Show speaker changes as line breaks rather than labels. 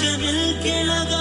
जगल के लगा